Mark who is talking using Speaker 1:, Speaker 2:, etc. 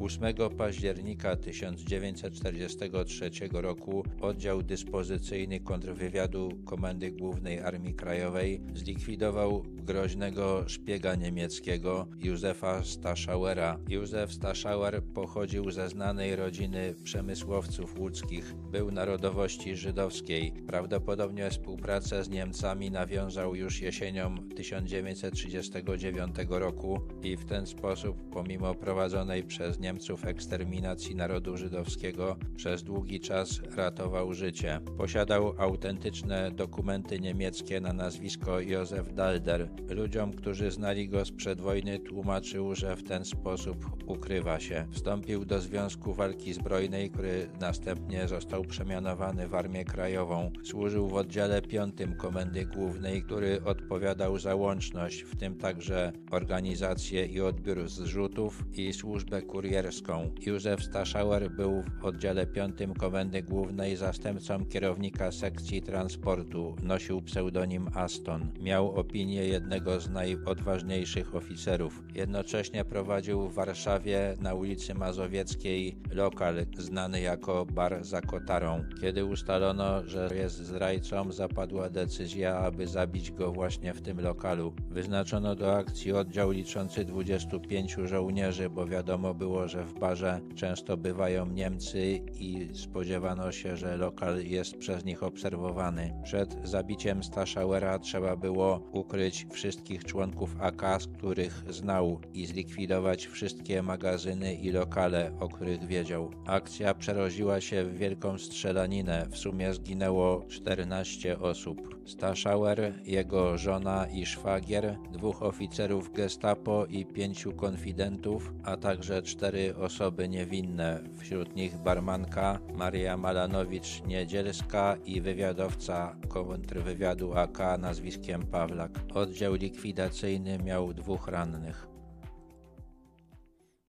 Speaker 1: 8 października 1943 roku oddział dyspozycyjny kontrwywiadu Komendy Głównej Armii Krajowej zlikwidował groźnego szpiega niemieckiego Józefa Staszauera. Józef Staszauer pochodził ze znanej rodziny przemysłowców łódzkich. Był narodowości żydowskiej. Prawdopodobnie współpracę z Niemcami nawiązał już jesienią 1939 roku i w ten sposób, pomimo prowadzonej przez Niemców eksterminacji narodu żydowskiego, przez długi czas ratował życie. Posiadał autentyczne dokumenty niemieckie na nazwisko Józef Dalder. Ludziom, którzy znali go sprzed wojny, tłumaczył, że w ten sposób ukrywa się. Wstąpił do Związku Walki Zbrojnej, który następnie został przemianowany w Armię Krajową. Służył w oddziale 5 Komendy Głównej, który odpowiadał za łączność, w tym także organizację i odbiór zrzutów i służbę kurierską. Józef Staszauer był w oddziale 5 Komendy Głównej zastępcą kierownika sekcji transportu. Nosił pseudonim Aston. Miał opinię jednego z najodważniejszych oficerów. Jednocześnie prowadził w Warszawie na ulicy Mazowieckiej lokal znany jako Bar za Kotarą. Kiedy ustalono, że jest zdrajcą, zapadła decyzja, aby zabić go właśnie w tym lokalu. Wyznaczono do akcji oddział liczący 25 żołnierzy, bo wiadomo było, że w barze często bywają Niemcy i spodziewano się, że lokal jest przez nich obserwowany. Przed zabiciem Staszauera trzeba było ukryć wszystkich członków AK, których znał i zlikwidować wszystkie magazyny i lokale, o których wiedział. Akcja przerodziła się w wielką strzelaninę. W sumie zginęło 14 osób. Staszauer, jego żona i szwagier, dwóch oficerów gestapo i pięciu konfidentów, a także cztery osoby niewinne, wśród nich barmanka Maria Malanowicz-Niedzielska i wywiadowca kontrwywiadu AK nazwiskiem Pawlak. Oddział likwidacyjny miał dwóch rannych.